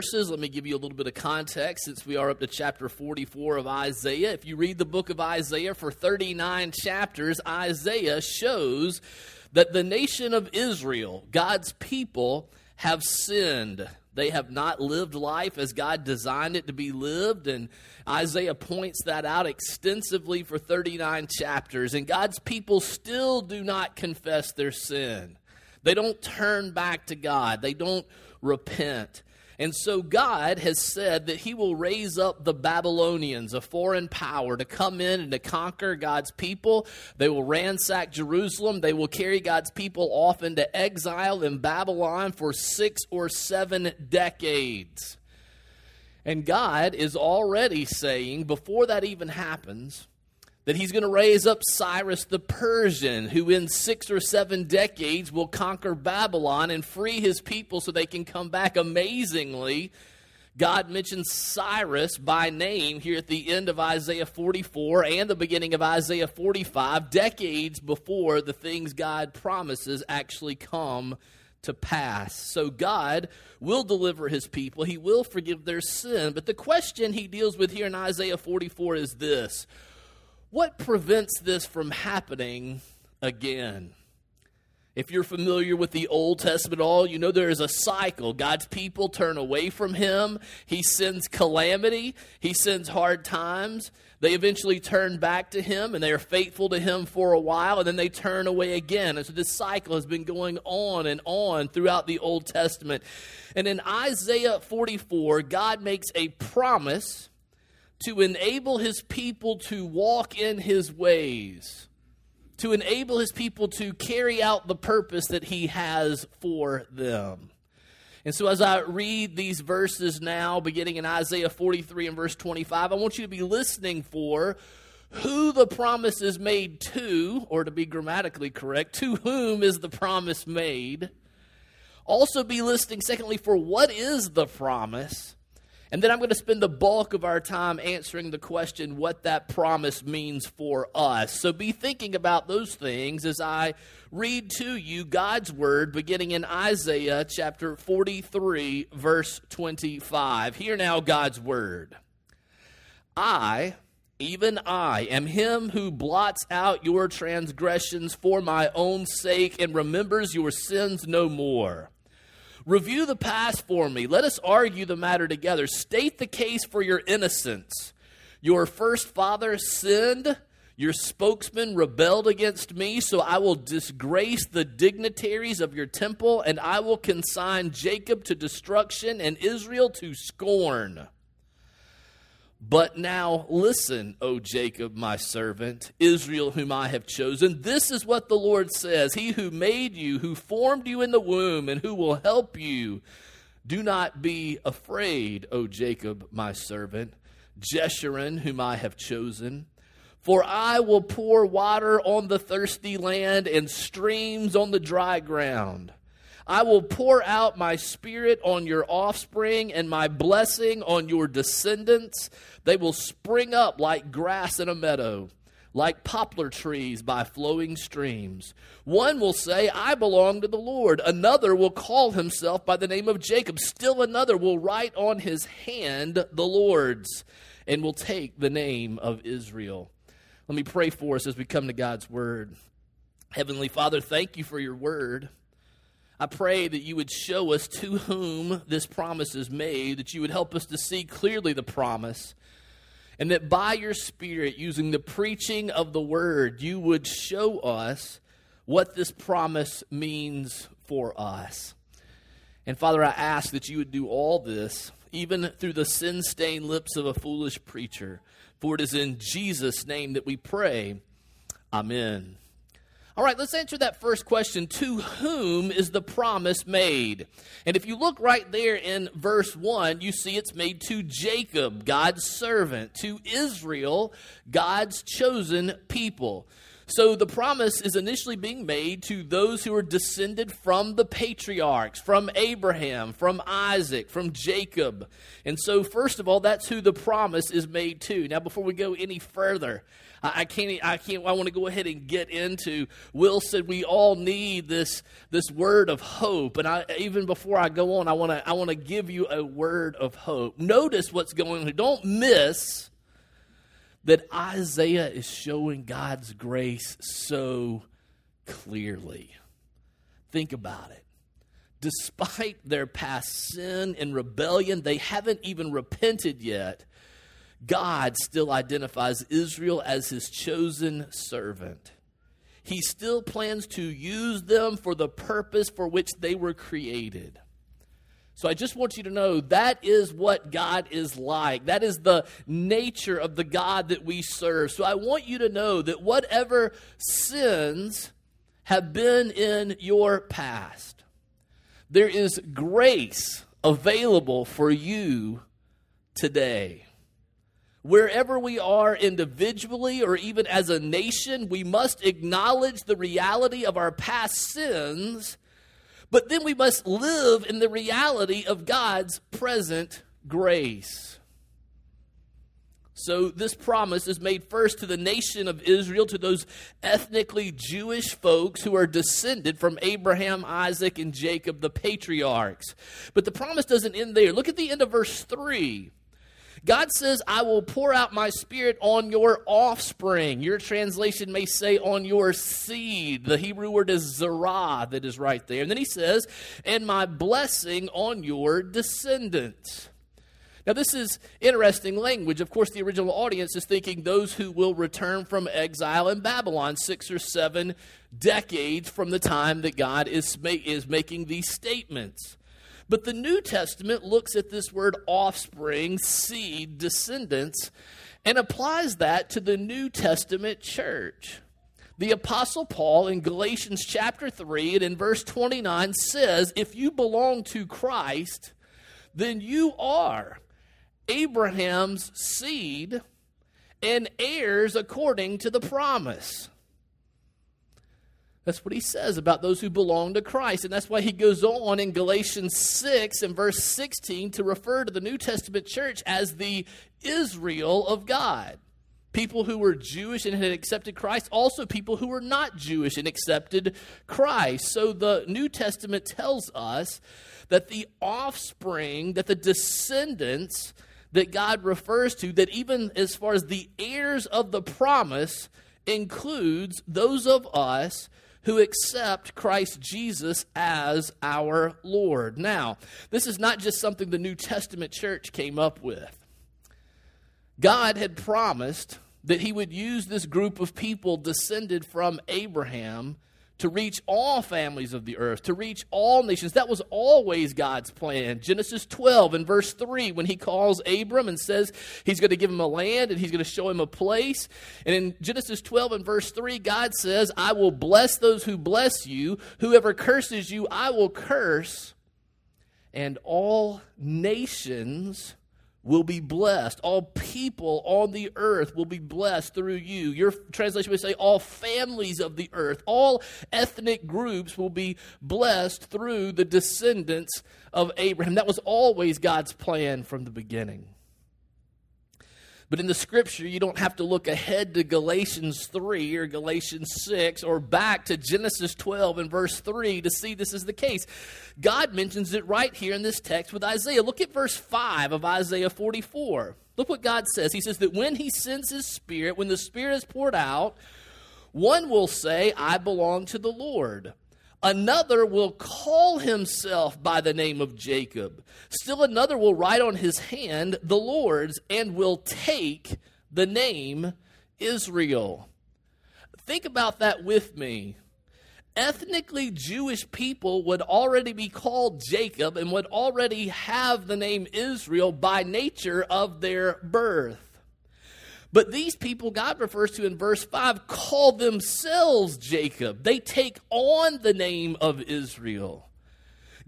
verses. Let me give you a little bit of context since we are up to chapter 44 of Isaiah. If you read the book of Isaiah for 39 chapters, Isaiah shows that the nation of Israel, God's people, have sinned. They have not lived life as God designed it to be lived. And Isaiah points that out extensively for 39 chapters. And God's people still do not confess their sin. They don't turn back to God, they don't repent. And so God has said that He will raise up the Babylonians, a foreign power, to come in and to conquer God's people. They will ransack Jerusalem. They will carry God's people off into exile in Babylon for six or seven decades. And God is already saying, before that even happens, that he's going to raise up Cyrus the Persian, who in six or seven decades will conquer Babylon and free his people so they can come back. Amazingly, God mentions Cyrus by name here at the end of Isaiah 44 and the beginning of Isaiah 45, decades before the things God promises actually come to pass. So God will deliver his people, he will forgive their sin. But the question he deals with here in Isaiah 44 is this what prevents this from happening again? If you're familiar with the Old Testament at all, you know there is a cycle. God's people turn away from him. He sends calamity. He sends hard times. They eventually turn back to him and they are faithful to him for a while and then they turn away again. And so this cycle has been going on and on throughout the Old Testament. And in Isaiah 44, God makes a promise to enable his people to walk in his ways, to enable his people to carry out the purpose that he has for them. And so, as I read these verses now, beginning in Isaiah 43 and verse 25, I want you to be listening for who the promise is made to, or to be grammatically correct, to whom is the promise made. Also, be listening, secondly, for what is the promise and then I'm going to spend the bulk of our time answering the question what that promise means for us. So be thinking about those things as I read to you God's word beginning in Isaiah chapter 43, verse 25. Hear now God's word. I, even I, am him who blots out your transgressions for my own sake and remembers your sins no more. Review the past for me. Let us argue the matter together. State the case for your innocence. Your first father sinned. Your spokesman rebelled against me, so I will disgrace the dignitaries of your temple, and I will consign Jacob to destruction and Israel to scorn. But now listen, O Jacob, my servant, Israel, whom I have chosen. This is what the Lord says He who made you, who formed you in the womb, and who will help you. Do not be afraid, O Jacob, my servant, Jeshurun, whom I have chosen. For I will pour water on the thirsty land and streams on the dry ground. I will pour out my spirit on your offspring and my blessing on your descendants. They will spring up like grass in a meadow, like poplar trees by flowing streams. One will say, I belong to the Lord. Another will call himself by the name of Jacob. Still another will write on his hand the Lord's and will take the name of Israel. Let me pray for us as we come to God's word. Heavenly Father, thank you for your word. I pray that you would show us to whom this promise is made, that you would help us to see clearly the promise, and that by your Spirit, using the preaching of the word, you would show us what this promise means for us. And Father, I ask that you would do all this, even through the sin stained lips of a foolish preacher. For it is in Jesus' name that we pray. Amen. All right, let's answer that first question. To whom is the promise made? And if you look right there in verse 1, you see it's made to Jacob, God's servant, to Israel, God's chosen people. So the promise is initially being made to those who are descended from the patriarchs, from Abraham, from Isaac, from Jacob. And so, first of all, that's who the promise is made to. Now, before we go any further, I can't, I can't, I want to go ahead and get into. Will said we all need this, this word of hope. And I, even before I go on, I want to, I want to give you a word of hope. Notice what's going on. Don't miss that Isaiah is showing God's grace so clearly. Think about it. Despite their past sin and rebellion, they haven't even repented yet. God still identifies Israel as his chosen servant. He still plans to use them for the purpose for which they were created. So I just want you to know that is what God is like. That is the nature of the God that we serve. So I want you to know that whatever sins have been in your past, there is grace available for you today. Wherever we are individually or even as a nation, we must acknowledge the reality of our past sins but then we must live in the reality of God's present grace. So, this promise is made first to the nation of Israel, to those ethnically Jewish folks who are descended from Abraham, Isaac, and Jacob, the patriarchs. But the promise doesn't end there. Look at the end of verse 3. God says, I will pour out my spirit on your offspring. Your translation may say on your seed. The Hebrew word is zarah that is right there. And then he says, and my blessing on your descendants. Now, this is interesting language. Of course, the original audience is thinking those who will return from exile in Babylon, six or seven decades from the time that God is, is making these statements. But the New Testament looks at this word offspring, seed, descendants, and applies that to the New Testament church. The Apostle Paul in Galatians chapter 3 and in verse 29 says, If you belong to Christ, then you are Abraham's seed and heirs according to the promise. That's what he says about those who belong to Christ. And that's why he goes on in Galatians 6 and verse 16 to refer to the New Testament church as the Israel of God. People who were Jewish and had accepted Christ, also people who were not Jewish and accepted Christ. So the New Testament tells us that the offspring, that the descendants that God refers to, that even as far as the heirs of the promise, includes those of us who accept Christ Jesus as our Lord. Now, this is not just something the New Testament church came up with. God had promised that he would use this group of people descended from Abraham to reach all families of the earth, to reach all nations. That was always God's plan. Genesis 12 and verse 3, when he calls Abram and says he's going to give him a land and he's going to show him a place. And in Genesis 12 and verse 3, God says, I will bless those who bless you. Whoever curses you, I will curse. And all nations will be blessed. All people on the earth will be blessed through you. Your translation would say, all families of the earth, all ethnic groups will be blessed through the descendants of Abraham. That was always God's plan from the beginning. But in the scripture, you don't have to look ahead to Galatians 3 or Galatians 6 or back to Genesis 12 and verse 3 to see this is the case. God mentions it right here in this text with Isaiah. Look at verse 5 of Isaiah 44. Look what God says. He says that when he sends his spirit, when the spirit is poured out, one will say, I belong to the Lord. Another will call himself by the name of Jacob. Still another will write on his hand the Lord's and will take the name Israel. Think about that with me. Ethnically Jewish people would already be called Jacob and would already have the name Israel by nature of their birth. But these people God refers to in verse 5 call themselves Jacob. They take on the name of Israel.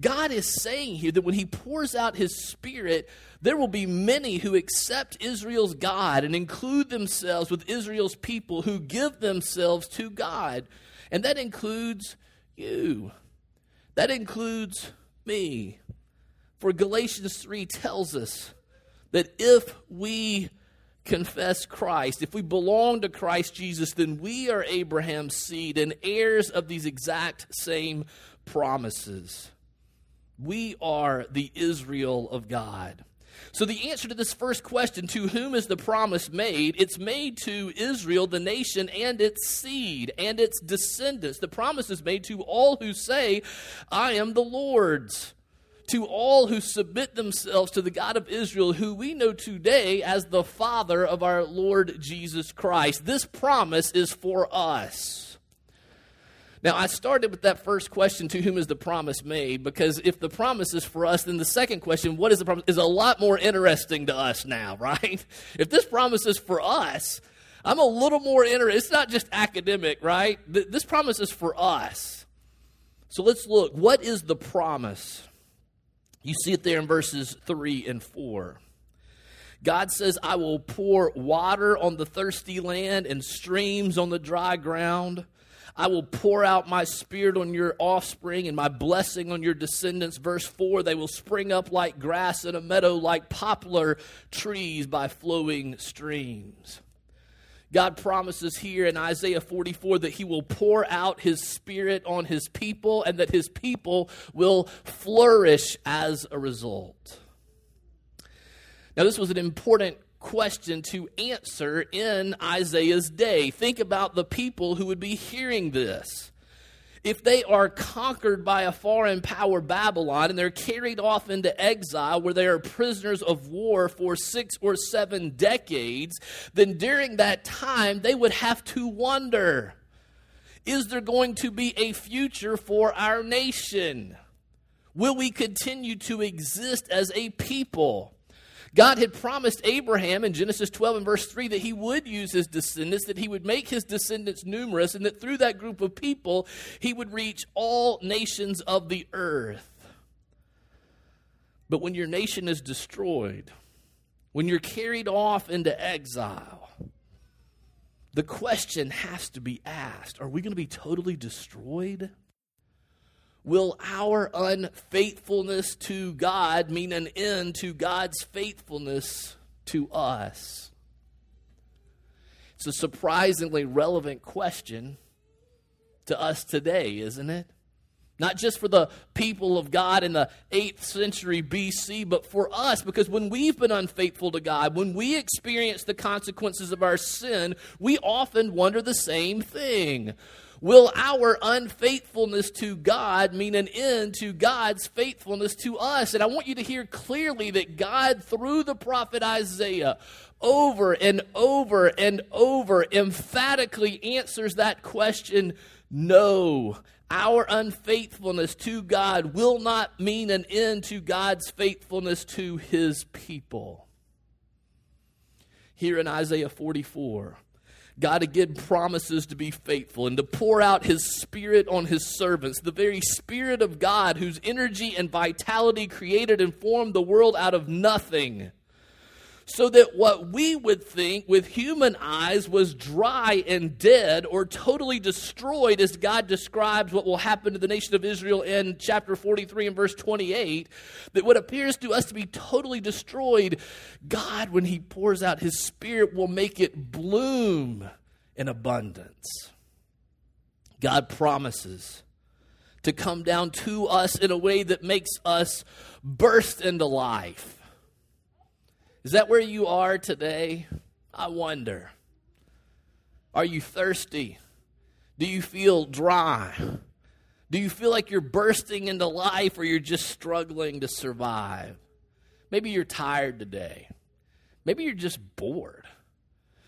God is saying here that when He pours out His Spirit, there will be many who accept Israel's God and include themselves with Israel's people who give themselves to God. And that includes you, that includes me. For Galatians 3 tells us that if we confess Christ, if we belong to Christ Jesus, then we are Abraham's seed and heirs of these exact same promises. We are the Israel of God. So, the answer to this first question, to whom is the promise made? It's made to Israel, the nation, and its seed, and its descendants. The promise is made to all who say, I am the Lord's. To all who submit themselves to the God of Israel, who we know today as the Father of our Lord Jesus Christ. This promise is for us. Now, I started with that first question to whom is the promise made? Because if the promise is for us, then the second question, what is the promise, is a lot more interesting to us now, right? If this promise is for us, I'm a little more interested. It's not just academic, right? This promise is for us. So let's look. What is the promise? You see it there in verses 3 and 4. God says, I will pour water on the thirsty land and streams on the dry ground. I will pour out my spirit on your offspring and my blessing on your descendants. Verse 4 They will spring up like grass in a meadow, like poplar trees by flowing streams. God promises here in Isaiah 44 that he will pour out his spirit on his people and that his people will flourish as a result. Now, this was an important question to answer in Isaiah's day. Think about the people who would be hearing this. If they are conquered by a foreign power, Babylon, and they're carried off into exile where they are prisoners of war for six or seven decades, then during that time they would have to wonder is there going to be a future for our nation? Will we continue to exist as a people? God had promised Abraham in Genesis 12 and verse 3 that he would use his descendants, that he would make his descendants numerous, and that through that group of people, he would reach all nations of the earth. But when your nation is destroyed, when you're carried off into exile, the question has to be asked Are we going to be totally destroyed? Will our unfaithfulness to God mean an end to God's faithfulness to us? It's a surprisingly relevant question to us today, isn't it? Not just for the people of God in the 8th century BC, but for us, because when we've been unfaithful to God, when we experience the consequences of our sin, we often wonder the same thing. Will our unfaithfulness to God mean an end to God's faithfulness to us? And I want you to hear clearly that God, through the prophet Isaiah, over and over and over emphatically answers that question no. Our unfaithfulness to God will not mean an end to God's faithfulness to his people. Here in Isaiah 44, God again promises to be faithful and to pour out his spirit on his servants, the very spirit of God whose energy and vitality created and formed the world out of nothing so that what we would think with human eyes was dry and dead or totally destroyed, as God describes what will happen to the nation of Israel in chapter 43 and verse 28, that what appears to us to be totally destroyed, God, when He pours out His Spirit, will make it bloom in abundance. God promises to come down to us in a way that makes us burst into life is that where you are today? I wonder. Are you thirsty? Do you feel dry? Do you feel like you're bursting into life or you're just struggling to survive? Maybe you're tired today. Maybe you're just bored.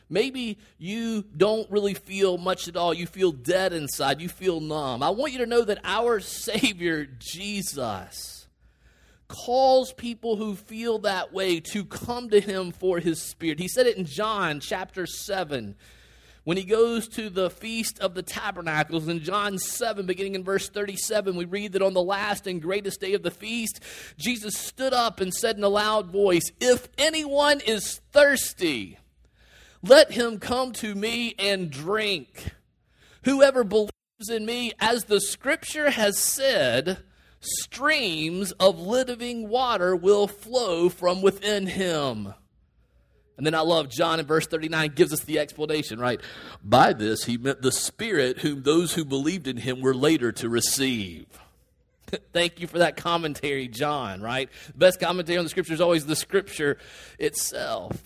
Maybe you don't really feel much at all. You feel dead inside. You feel numb. I want you to know that our Savior, Jesus, calls people who feel that way to come to him for his spirit. He said it in John chapter 7 When he goes to the Feast of the Tabernacles in John 7, beginning in verse 37, we read that on the last and greatest day of the feast, Jesus stood up and said in a loud voice, If anyone is thirsty, let him come to me and drink. Whoever believes in me, as the scripture has said, streams of living water will flow from within him. And then I love John in verse 39 gives us the explanation, right? By this, he meant the Spirit whom those who believed in him were later to receive. Thank you for that commentary, John, right? The best commentary on the scripture is always the scripture itself.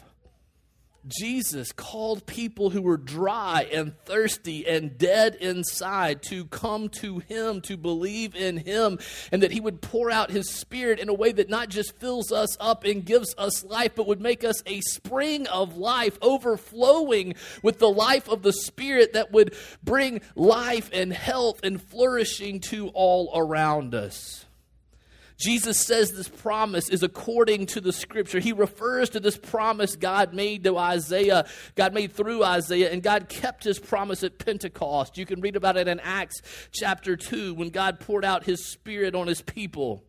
Jesus called people who were dry and thirsty and dead inside to come to him, to believe in him, and that he would pour out his spirit in a way that not just fills us up and gives us life, but would make us a spring of life, overflowing with the life of the spirit that would bring life and health and flourishing to all around us. Jesus says this promise is according to the scripture. He refers to this promise God made to Isaiah, God made through Isaiah, and God kept his promise at Pentecost. You can read about it in Acts chapter 2 when God poured out his spirit on his people.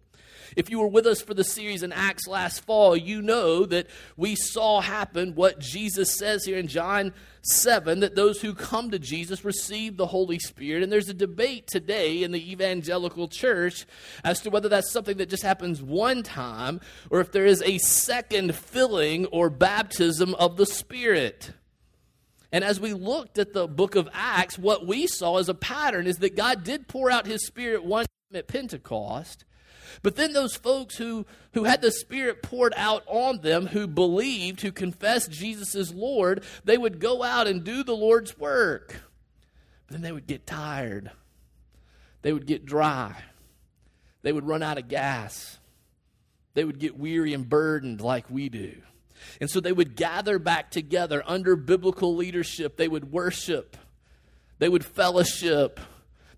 If you were with us for the series in Acts last fall, you know that we saw happen what Jesus says here in John 7 that those who come to Jesus receive the Holy Spirit. And there's a debate today in the evangelical church as to whether that's something that just happens one time or if there is a second filling or baptism of the Spirit. And as we looked at the book of Acts, what we saw as a pattern is that God did pour out his Spirit one time at Pentecost. But then those folks who, who had the Spirit poured out on them, who believed, who confessed Jesus as Lord, they would go out and do the Lord's work. But then they would get tired. They would get dry. They would run out of gas. They would get weary and burdened like we do. And so they would gather back together under biblical leadership. They would worship. They would fellowship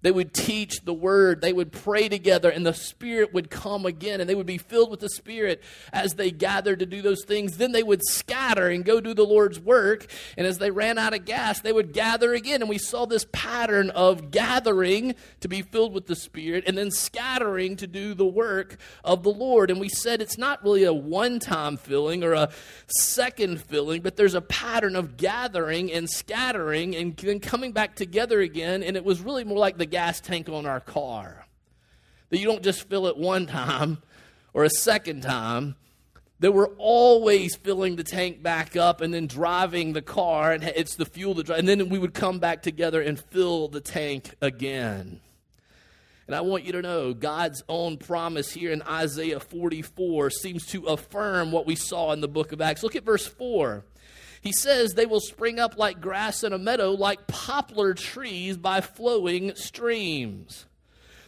they would teach the word. They would pray together, and the Spirit would come again, and they would be filled with the Spirit as they gathered to do those things. Then they would scatter and go do the Lord's work. And as they ran out of gas, they would gather again. And we saw this pattern of gathering to be filled with the Spirit and then scattering to do the work of the Lord. And we said it's not really a one time filling or a second filling, but there's a pattern of gathering and scattering and then coming back together again. And it was really more like the gas tank on our car. That you don't just fill it one time or a second time, that we're always filling the tank back up and then driving the car, and it's the fuel that drives, and then we would come back together and fill the tank again. And I want you to know God's own promise here in Isaiah 44 seems to affirm what we saw in the book of Acts. Look at verse 4. He says they will spring up like grass in a meadow, like poplar trees by flowing streams.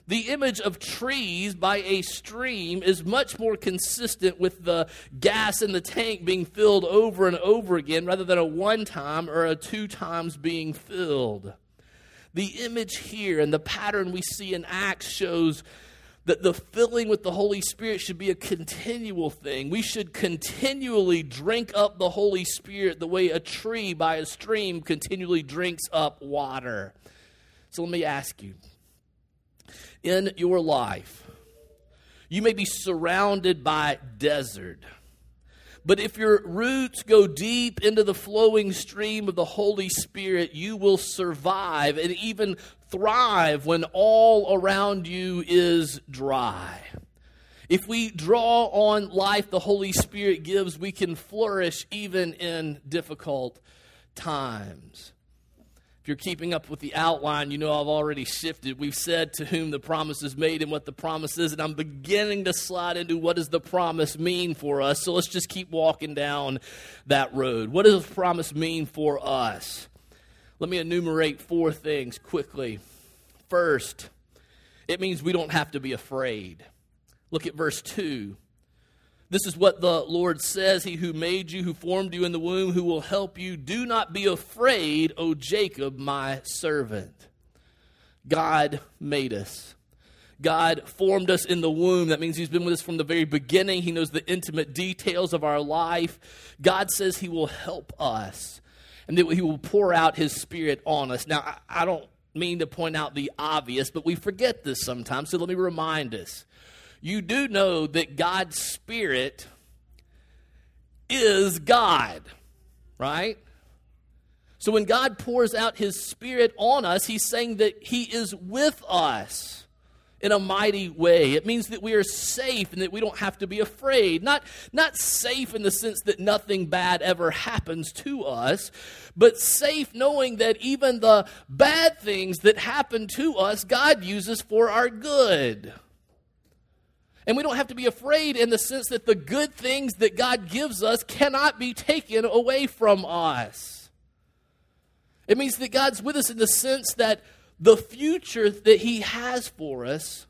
The image of trees by a stream is much more consistent with the gas in the tank being filled over and over again rather than a one time or a two times being filled. The image here and the pattern we see in Acts shows that the filling with the Holy Spirit should be a continual thing. We should continually drink up the Holy Spirit the way a tree by a stream continually drinks up water. So let me ask you in your life, you may be surrounded by desert. But if your roots go deep into the flowing stream of the Holy Spirit, you will survive and even thrive when all around you is dry. If we draw on life the Holy Spirit gives, we can flourish even in difficult times. If you're keeping up with the outline, you know I've already shifted. We've said to whom the promise is made and what the promise is, and I'm beginning to slide into what does the promise mean for us. So let's just keep walking down that road. What does the promise mean for us? Let me enumerate four things quickly. First, it means we don't have to be afraid. Look at verse 2. This is what the Lord says He who made you, who formed you in the womb, who will help you. Do not be afraid, O Jacob, my servant. God made us. God formed us in the womb. That means He's been with us from the very beginning. He knows the intimate details of our life. God says He will help us. And that He will pour out His Spirit on us. Now, I don't mean to point out the obvious, but we forget this sometimes, so let me remind us. You do know that God's Spirit is God, right? So when God pours out His Spirit on us, He's saying that He is with us in a mighty way. It means that we are safe and that we don't have to be afraid. Not, not safe in the sense that nothing bad ever happens to us, but safe knowing that even the bad things that happen to us, God uses for our good. And we don't have to be afraid in the sense that the good things that God gives us cannot be taken away from us. It means that God's with us in the sense that the future that He has for us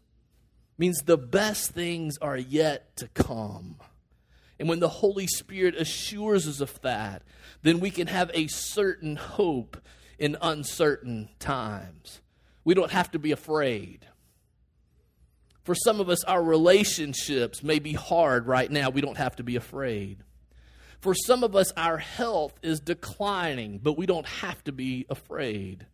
means the best things are yet to come. And when the Holy Spirit assures us of that, then we can have a certain hope in uncertain times. We don't have to be afraid. For some of us, our relationships may be hard right now. We don't have to be afraid. For some of us, our health is declining, but we don't have to be afraid.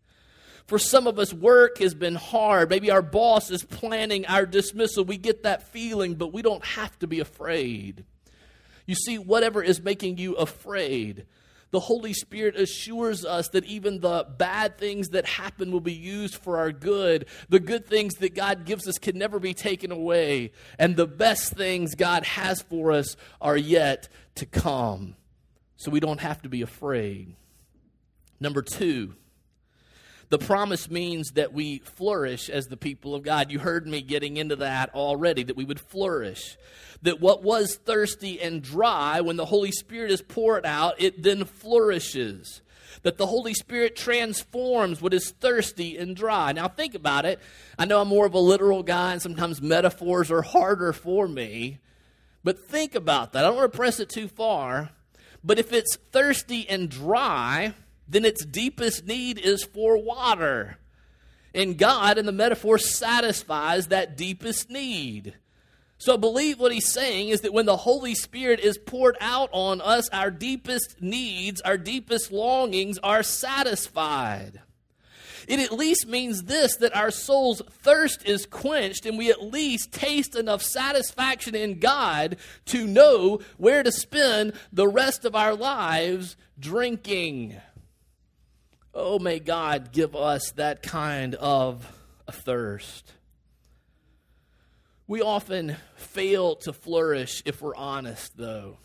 For some of us, work has been hard. Maybe our boss is planning our dismissal. We get that feeling, but we don't have to be afraid. You see, whatever is making you afraid, the Holy Spirit assures us that even the bad things that happen will be used for our good. The good things that God gives us can never be taken away. And the best things God has for us are yet to come. So we don't have to be afraid. Number two, the promise means that we flourish as the people of God. You heard me getting into that already, that we would flourish. That what was thirsty and dry, when the Holy Spirit is poured out, it then flourishes. That the Holy Spirit transforms what is thirsty and dry. Now, think about it. I know I'm more of a literal guy, and sometimes metaphors are harder for me. But think about that. I don't want to press it too far. But if it's thirsty and dry, then its deepest need is for water. And God, in the metaphor, satisfies that deepest need. So I believe what he's saying is that when the Holy Spirit is poured out on us, our deepest needs, our deepest longings are satisfied. It at least means this that our soul's thirst is quenched and we at least taste enough satisfaction in God to know where to spend the rest of our lives drinking. Oh, may God give us that kind of a thirst. We often fail to flourish if we're honest, though.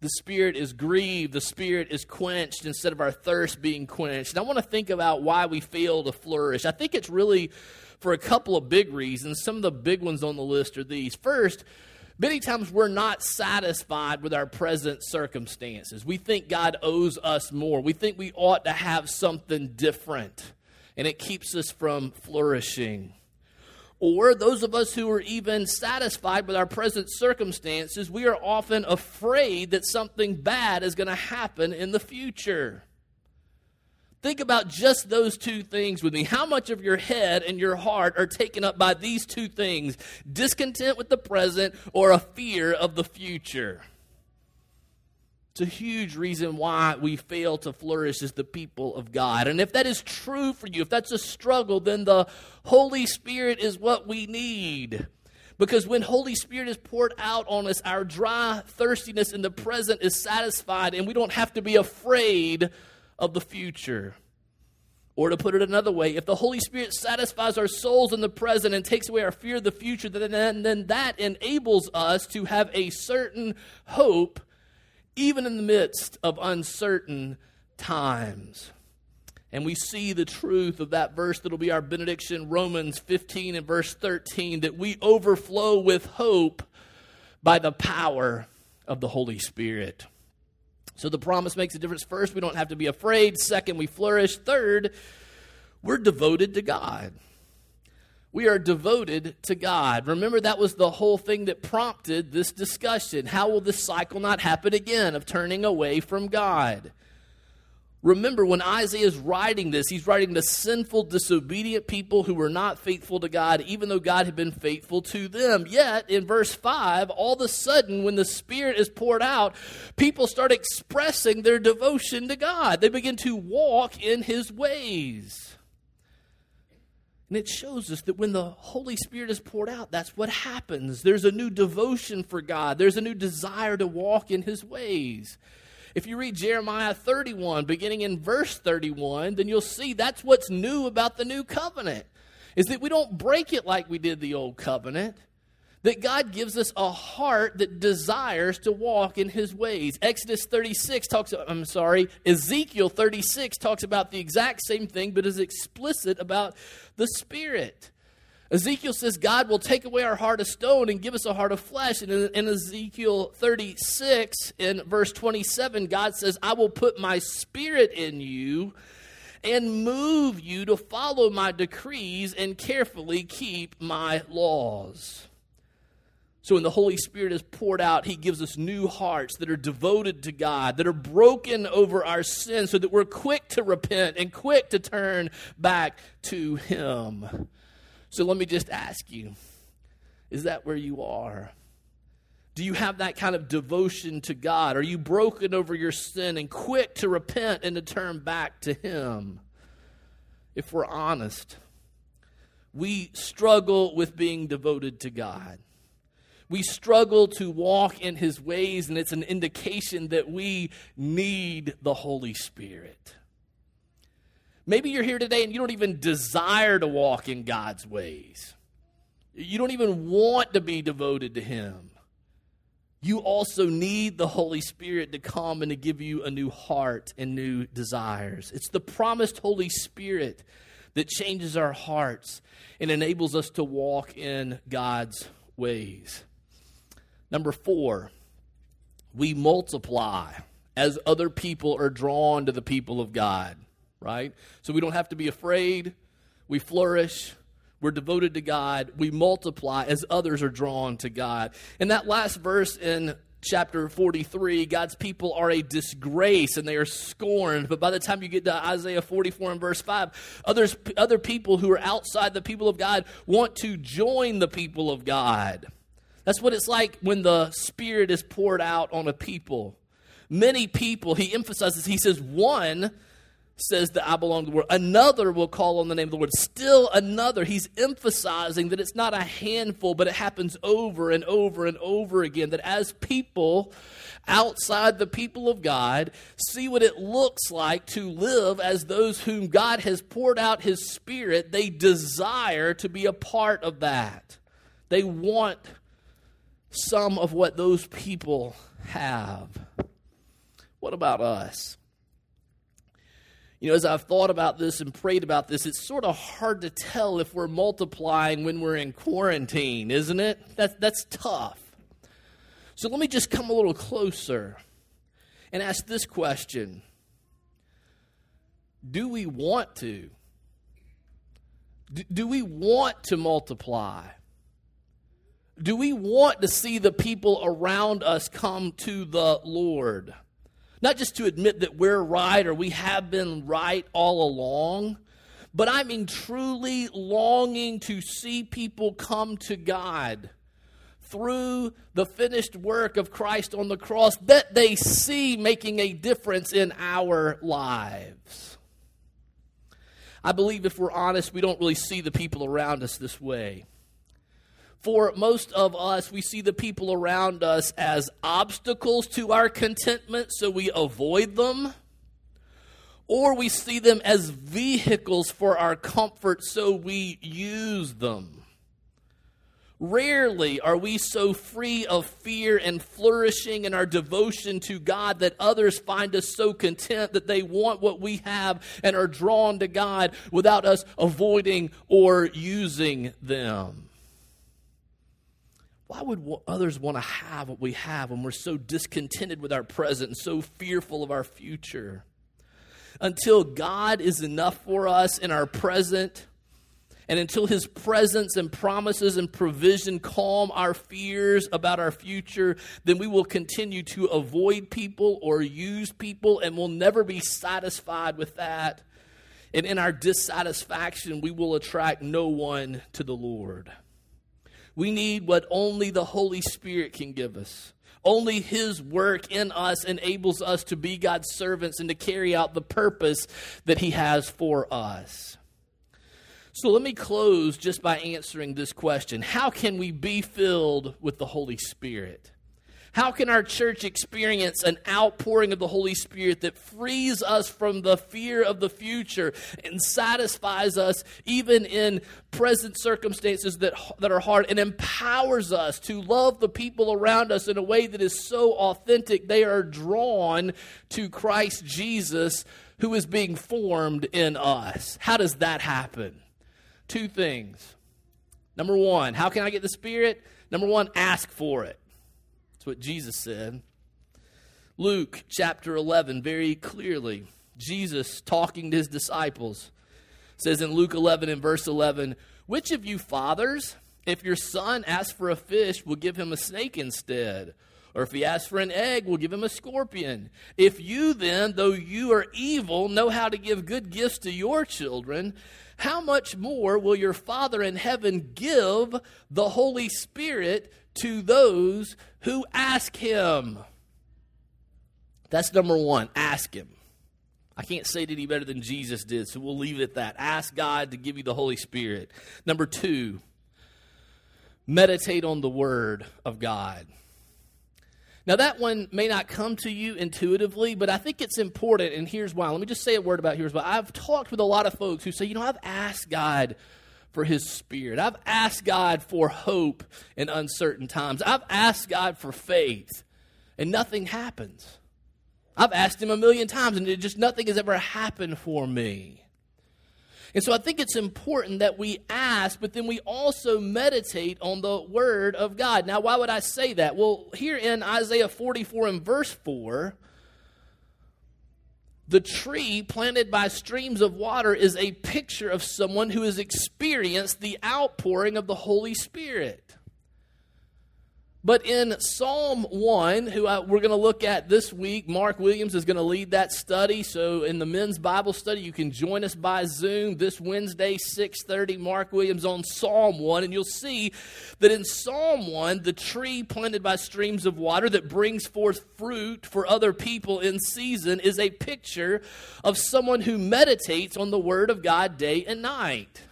The spirit is grieved, the spirit is quenched instead of our thirst being quenched. And I want to think about why we fail to flourish. I think it's really for a couple of big reasons. Some of the big ones on the list are these. First, Many times we're not satisfied with our present circumstances. We think God owes us more. We think we ought to have something different, and it keeps us from flourishing. Or those of us who are even satisfied with our present circumstances, we are often afraid that something bad is going to happen in the future. Think about just those two things with me. How much of your head and your heart are taken up by these two things discontent with the present or a fear of the future? It's a huge reason why we fail to flourish as the people of God. And if that is true for you, if that's a struggle, then the Holy Spirit is what we need. Because when Holy Spirit is poured out on us, our dry thirstiness in the present is satisfied, and we don't have to be afraid of the future. Or to put it another way, if the Holy Spirit satisfies our souls in the present and takes away our fear of the future, then, then that enables us to have a certain hope even in the midst of uncertain times. And we see the truth of that verse that'll be our benediction, Romans 15 and verse 13, that we overflow with hope by the power of the Holy Spirit. So the promise makes a difference. First, we don't have to be afraid. Second, we flourish. Third, we're devoted to God. We are devoted to God. Remember, that was the whole thing that prompted this discussion. How will this cycle not happen again of turning away from God? Remember, when Isaiah is writing this, he's writing to sinful, disobedient people who were not faithful to God, even though God had been faithful to them. Yet, in verse 5, all of a sudden, when the Spirit is poured out, people start expressing their devotion to God. They begin to walk in His ways. And it shows us that when the Holy Spirit is poured out, that's what happens. There's a new devotion for God, there's a new desire to walk in His ways. If you read Jeremiah 31, beginning in verse 31, then you'll see that's what's new about the new covenant. Is that we don't break it like we did the old covenant. That God gives us a heart that desires to walk in his ways. Exodus 36 talks, I'm sorry, Ezekiel 36 talks about the exact same thing, but is explicit about the Spirit. Ezekiel says God will take away our heart of stone and give us a heart of flesh. And in, in, Ezekiel 36, in verse 27, God says, I will put my spirit in you and move you to follow my decrees and carefully keep my laws. So, when the Holy Spirit is poured out, He gives us new hearts that are devoted to God, that are broken over our sins, so that we're quick to repent and quick to turn back to Him. So let me just ask you is that where you are? Do you have that kind of devotion to God? Are you broken over your sin and quick to repent and to turn back to Him? If we're honest, we struggle with being devoted to God. We struggle to walk in His ways, and it's an indication that we need the Holy Spirit. Maybe you're here today and you don't even desire to walk in God's ways. You don't even want to be devoted to Him. You also need the Holy Spirit to come and to give you a new heart and new desires. It's the promised Holy Spirit that changes our hearts and enables us to walk in God's ways. Number four, we multiply as other people are drawn to the people of God right? So we don't have to be afraid. We flourish. We're devoted to God. We multiply as others are drawn to God. And that last verse in chapter 43, God's people are a disgrace and they are scorned. But by the time you get to Isaiah 44 and verse 5, others, other people who are outside the people of God want to join the people of God. That's what it's like when the Spirit is poured out on a people. Many people, he emphasizes, he says, one says that I belong to the world. Another will call on the name of the Lord. Still another. He's emphasizing that it's not a handful, but it happens over and over and over again. That as people outside the people of God see what it looks like to live as those whom God has poured out His Spirit, they desire to be a part of that. They want some of what those people have. What about us? You know, as I've thought about this and prayed about this, it's sort of hard to tell if we're multiplying when we're in quarantine, isn't it? That, that's tough. So let me just come a little closer and ask this question Do we want to? Do we want to multiply? Do we want to see the people around us come to the Lord? Not just to admit that we're right or we have been right all along, but I mean truly longing to see people come to God through the finished work of Christ on the cross that they see making a difference in our lives. I believe if we're honest, we don't really see the people around us this way. For most of us, we see the people around us as obstacles to our contentment, so we avoid them. Or we see them as vehicles for our comfort, so we use them. Rarely are we so free of fear and flourishing in our devotion to God that others find us so content that they want what we have and are drawn to God without us avoiding or using them. Why would others want to have what we have when we're so discontented with our present and so fearful of our future? Until God is enough for us in our present And until his presence and promises and provision calm our fears about our future, then we will continue to avoid people or use people and will never be satisfied with that. And in our dissatisfaction, we will attract no one to the Lord. We need what only the Holy Spirit can give us. Only His work in us enables us to be God's servants and to carry out the purpose that He has for us. So let me close just by answering this question How can we be filled with the Holy Spirit? How can our church experience an outpouring of the Holy Spirit that frees us from the fear of the future and satisfies us even in present circumstances that, that are hard and empowers us to love the people around us in a way that is so authentic they are drawn to Christ Jesus who is being formed in us? How does that happen? Two things. Number one, how can I get the Spirit? Number one, ask for it. What Jesus said. Luke chapter 11, very clearly, Jesus talking to his disciples says in Luke 11 and verse 11, Which of you fathers, if your son asks for a fish, will give him a snake instead? Or if he asks for an egg, will give him a scorpion. If you then, though you are evil, know how to give good gifts to your children, how much more will your Father in heaven give the Holy Spirit to those who ask him. That's number one. Ask him. I can't say it any better than Jesus did, so we'll leave it at that. Ask God to give you the Holy Spirit. Number two, meditate on the Word of God. Now, that one may not come to you intuitively, but I think it's important, and here's why. Let me just say a word about here's why. I've talked with a lot of folks who say, you know, I've asked God for his spirit. I've asked God for hope in uncertain times. I've asked God for faith, and nothing happens. I've asked him a million times, and just nothing has ever happened for me. And so I think it's important that we ask, but then we also meditate on the Word of God. Now, why would I say that? Well, here in Isaiah 44 and verse 4, the tree planted by streams of water is a picture of someone who has experienced the outpouring of the Holy Spirit. But in Psalm 1, who I, we're going to look at this week, Mark Williams is going to lead that study. So in the men's Bible study, you can join us by Zoom this Wednesday, 6.30, Mark Williams on Psalm 1. And you'll see that in Psalm 1, the tree planted by streams of water that brings forth fruit for other people in season is a picture of someone who meditates on the Word of God day and night.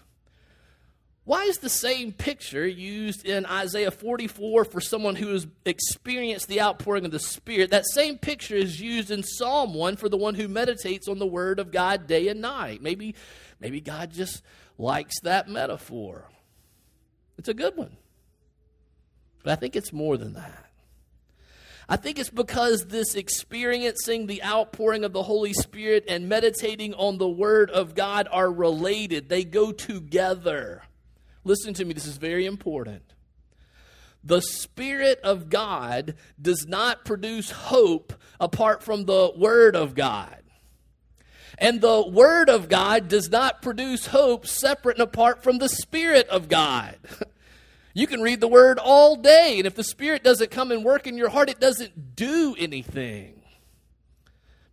Why is the same picture used in Isaiah 44 for someone who has experienced the outpouring of the Spirit? That same picture is used in Psalm 1 for the one who meditates on the Word of God day and night. Maybe, maybe God just likes that metaphor. It's a good one. But I think it's more than that. I think it's because this experiencing the outpouring of the Holy Spirit and meditating on the Word of God are related, they go together. Listen to me, this is very important. The Spirit of God does not produce hope apart from the Word of God. And the Word of God does not produce hope separate and apart from the Spirit of God. You can read the Word all day, and if the Spirit doesn't come and work in your heart, it doesn't do anything.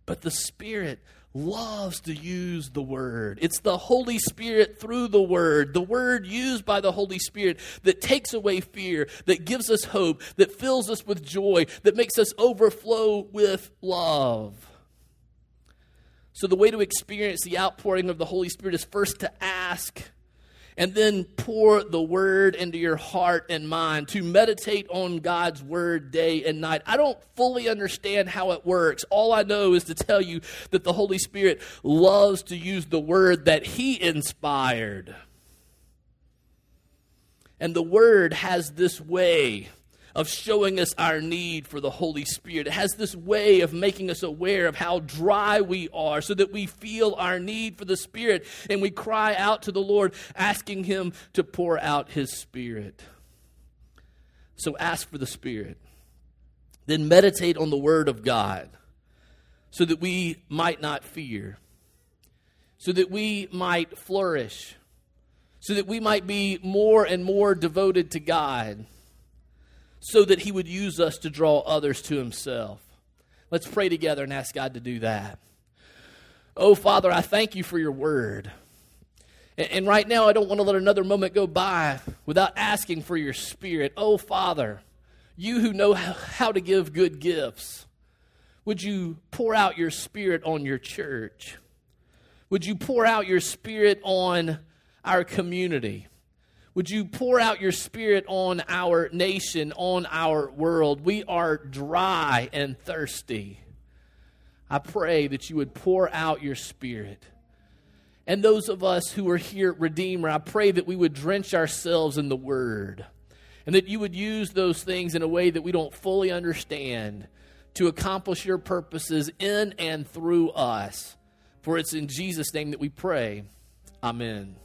But the Spirit loves to use the Word. It's the Holy Spirit through the Word, the Word used by the Holy Spirit that takes away fear, that gives us hope, that fills us with joy, that makes us overflow with love. So, the way to experience the outpouring of the Holy Spirit is first to ask and then pour the word into your heart and mind to meditate on God's word day and night. I don't fully understand how it works. All I know is to tell you that the Holy Spirit loves to use the word that He inspired. And the word has this way of showing us our need for the Holy Spirit. It has this way of making us aware of how dry we are so that we feel our need for the Spirit and we cry out to the Lord, asking Him to pour out His Spirit. So ask for the Spirit. Then meditate on the Word of God so that we might not fear, so that we might flourish so that we might be more and more devoted to God, so that He would use us to draw others to Himself. Let's pray together and ask God to do that. Oh, Father, I thank you for your word. And, right now, I don't want to let another moment go by without asking for your spirit. Oh, Father, you who know how to give good gifts, would you pour out your spirit on your church? Would you pour out your spirit on our community? Would you pour out your spirit on our nation, on our world? We are dry and thirsty. I pray that you would pour out your spirit. And those of us who are here at Redeemer, I pray that we would drench ourselves in the word and that you would use those things in a way that we don't fully understand to accomplish your purposes in and through us. For it's in Jesus' name that we pray. Amen.